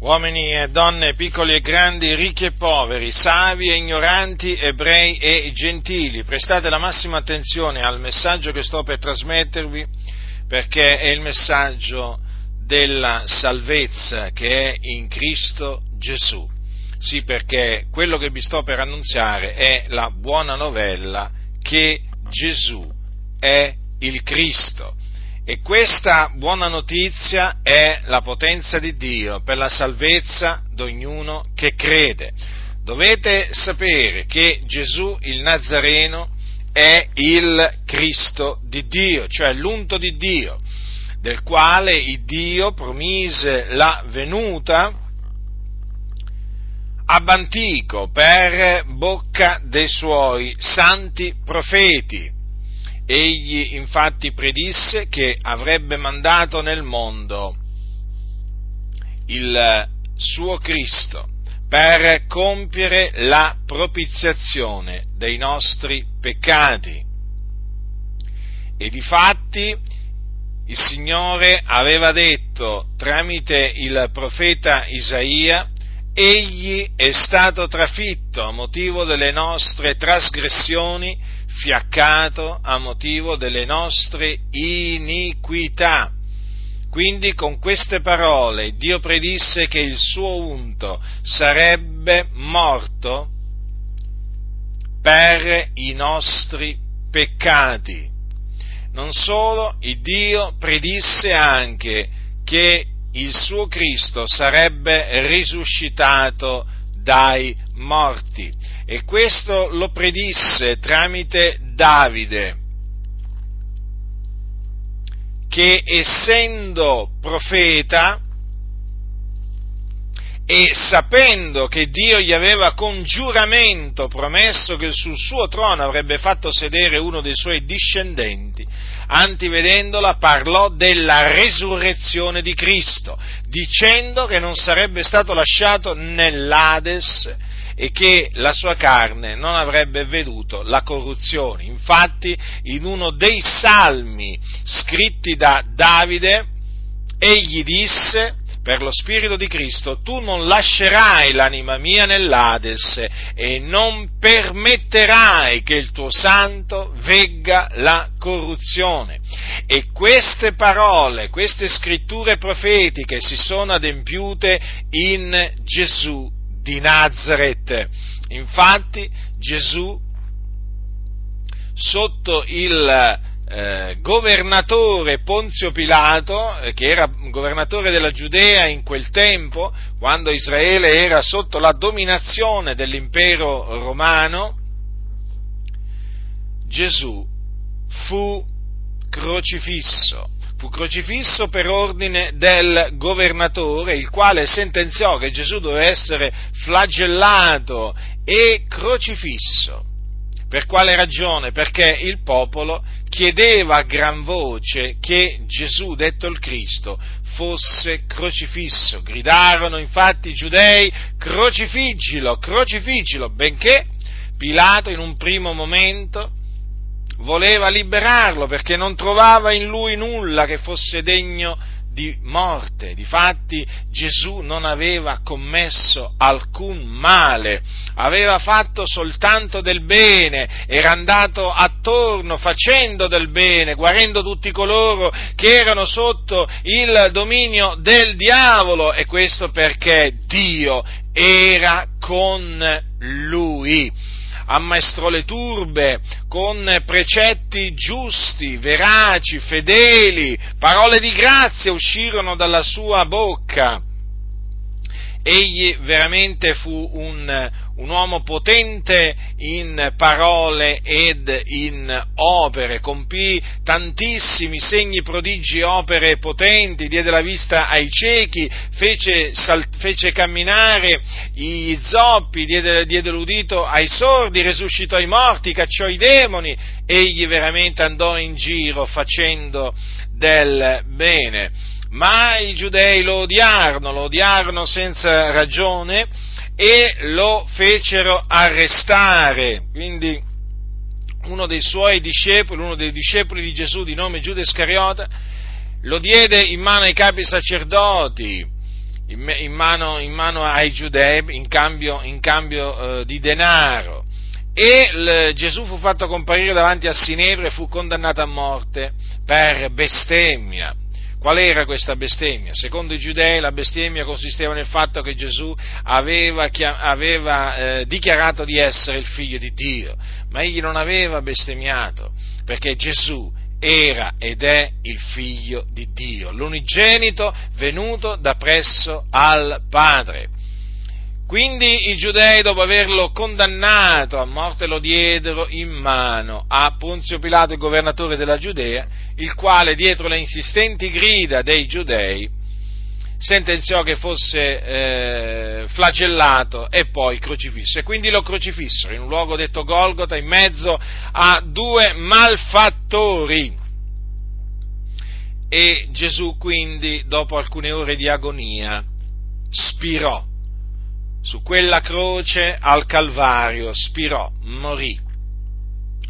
uomini e donne, piccoli e grandi, ricchi e poveri, savi e ignoranti, ebrei e gentili, prestate la massima attenzione al messaggio che sto per trasmettervi, perché è il messaggio della salvezza che è in Cristo Gesù. Sì, perché quello che vi sto per annunziare è la buona novella che Gesù è il Cristo e questa buona notizia è la potenza di Dio per la salvezza di ognuno che crede. Dovete sapere che Gesù il Nazareno è il Cristo di Dio, cioè l'unto di Dio, del quale Dio promise la venuta ab antico per bocca dei suoi santi profeti Egli infatti predisse che avrebbe mandato nel mondo il suo Cristo per compiere la propiziazione dei nostri peccati. E difatti il Signore aveva detto tramite il profeta Isaia, egli è stato trafitto a motivo delle nostre trasgressioni fiaccato a motivo delle nostre iniquità. Quindi con queste parole Dio predisse che il suo unto sarebbe morto per i nostri peccati. Non solo, il Dio predisse anche che il suo Cristo sarebbe risuscitato dai morti. E questo lo predisse tramite Davide, che essendo profeta e sapendo che Dio gli aveva con giuramento promesso che sul suo trono avrebbe fatto sedere uno dei suoi discendenti, antivedendola parlò della resurrezione di Cristo, dicendo che non sarebbe stato lasciato nell'Ades e che la sua carne non avrebbe veduto la corruzione. Infatti, in uno dei salmi scritti da Davide, egli disse, per lo Spirito di Cristo, tu non lascerai l'anima mia nell'Ades e non permetterai che il tuo santo vegga la corruzione. E queste parole, queste scritture profetiche si sono adempiute in Gesù di Nazareth. Infatti Gesù, sotto il eh, governatore Ponzio Pilato, eh, che era governatore della Giudea in quel tempo, quando Israele era sotto la dominazione dell'impero romano, Gesù fu crocifisso fu crocifisso per ordine del governatore, il quale sentenziò che Gesù doveva essere flagellato e crocifisso. Per quale ragione? Perché il popolo chiedeva a gran voce che Gesù, detto il Cristo, fosse crocifisso. Gridarono infatti i giudei, crocifiggilo, crocifiggilo, benché Pilato in un primo momento voleva liberarlo perché non trovava in lui nulla che fosse degno di morte. Difatti Gesù non aveva commesso alcun male, aveva fatto soltanto del bene, era andato attorno facendo del bene, guarendo tutti coloro che erano sotto il dominio del diavolo e questo perché Dio era con lui ammaestrò le turbe con precetti giusti, veraci, fedeli, parole di grazia uscirono dalla sua bocca. Egli veramente fu un, un uomo potente in parole ed in opere, compì tantissimi segni, prodigi, opere potenti, diede la vista ai ciechi, fece, sal, fece camminare i zoppi, diede, diede l'udito ai sordi, resuscitò i morti, cacciò i demoni, egli veramente andò in giro facendo del bene. Ma i giudei lo odiarono, lo odiarono senza ragione, e lo fecero arrestare. Quindi uno dei suoi discepoli, uno dei discepoli di Gesù di nome Giuda Iscariota, lo diede in mano ai capi sacerdoti in mano, in mano ai giudei in cambio, in cambio eh, di denaro. E l, Gesù fu fatto comparire davanti a Sinedro e fu condannato a morte per bestemmia. Qual era questa bestemmia? Secondo i giudei la bestemmia consisteva nel fatto che Gesù aveva, aveva eh, dichiarato di essere il figlio di Dio, ma egli non aveva bestemmiato, perché Gesù era ed è il figlio di Dio, l'unigenito venuto da presso al Padre. Quindi i giudei, dopo averlo condannato a morte, lo diedero in mano a Ponzio Pilato, il governatore della Giudea, il quale, dietro le insistenti grida dei giudei, sentenziò che fosse eh, flagellato e poi crocifisso. E quindi lo crocifissero in un luogo detto Golgota, in mezzo a due malfattori. E Gesù quindi, dopo alcune ore di agonia, spirò su quella croce al Calvario, spirò, morì.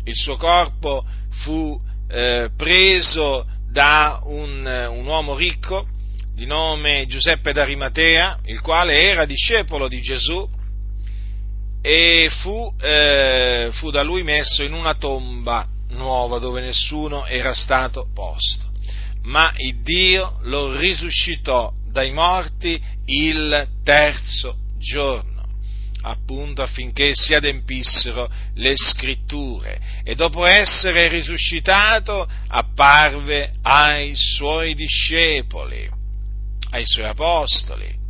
Il suo corpo fu eh, preso da un, un uomo ricco di nome Giuseppe d'Arimatea, il quale era discepolo di Gesù, e fu, eh, fu, da lui messo in una tomba nuova dove nessuno era stato posto. Ma il Dio lo risuscitò dai morti il terzo giorno appunto affinché si adempissero le scritture e dopo essere risuscitato apparve ai suoi discepoli, ai suoi apostoli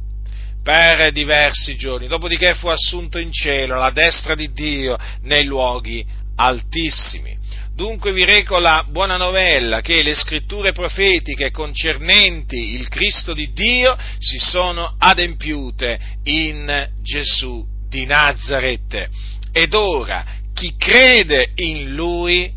per diversi giorni, dopodiché fu assunto in cielo alla destra di Dio nei luoghi altissimi. Dunque vi reco la buona novella che le scritture profetiche concernenti il Cristo di Dio si sono adempiute in Gesù di Nazareth. Ed ora chi crede in Lui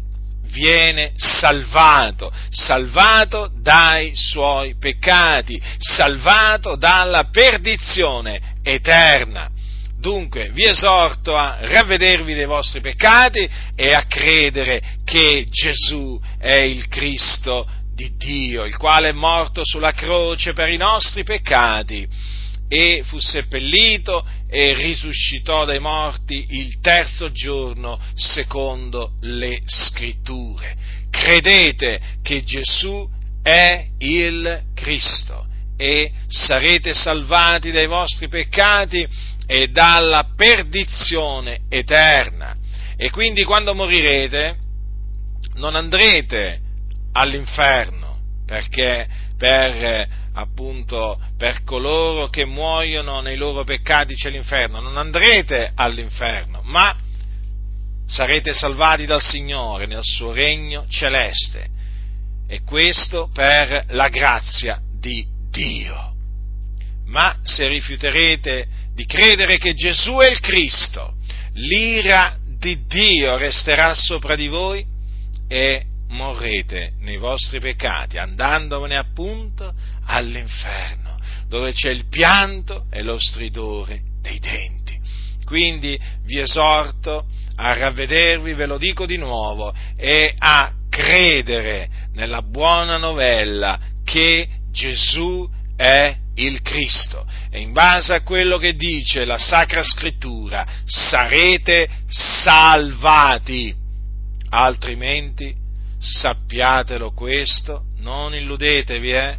viene salvato, salvato dai suoi peccati, salvato dalla perdizione eterna. Dunque vi esorto a ravvedervi dei vostri peccati e a credere che Gesù è il Cristo di Dio, il quale è morto sulla croce per i nostri peccati e fu seppellito e risuscitò dai morti il terzo giorno secondo le scritture. Credete che Gesù è il Cristo e sarete salvati dai vostri peccati e dalla perdizione eterna. E quindi quando morirete non andrete all'inferno, perché per appunto per coloro che muoiono nei loro peccati c'è l'inferno, non andrete all'inferno, ma sarete salvati dal Signore nel suo regno celeste. E questo per la grazia di Dio. Ma se rifiuterete di credere che Gesù è il Cristo, l'ira di Dio resterà sopra di voi e morrete nei vostri peccati, andandovene appunto all'inferno, dove c'è il pianto e lo stridore dei denti. Quindi vi esorto a ravvedervi, ve lo dico di nuovo, e a credere nella buona novella che Gesù è il Cristo. E in base a quello che dice la Sacra Scrittura sarete salvati, altrimenti sappiatelo questo, non illudetevi, eh?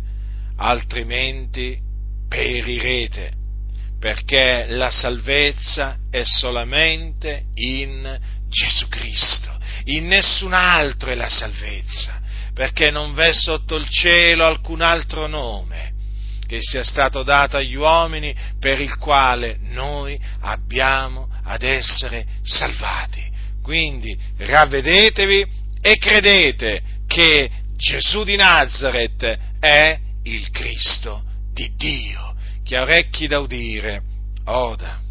altrimenti perirete, perché la salvezza è solamente in Gesù Cristo, in nessun altro è la salvezza, perché non v'è sotto il cielo alcun altro nome che sia stato dato agli uomini per il quale noi abbiamo ad essere salvati. Quindi ravvedetevi e credete che Gesù di Nazareth è il Cristo di Dio. Chi ha orecchi da udire, oda.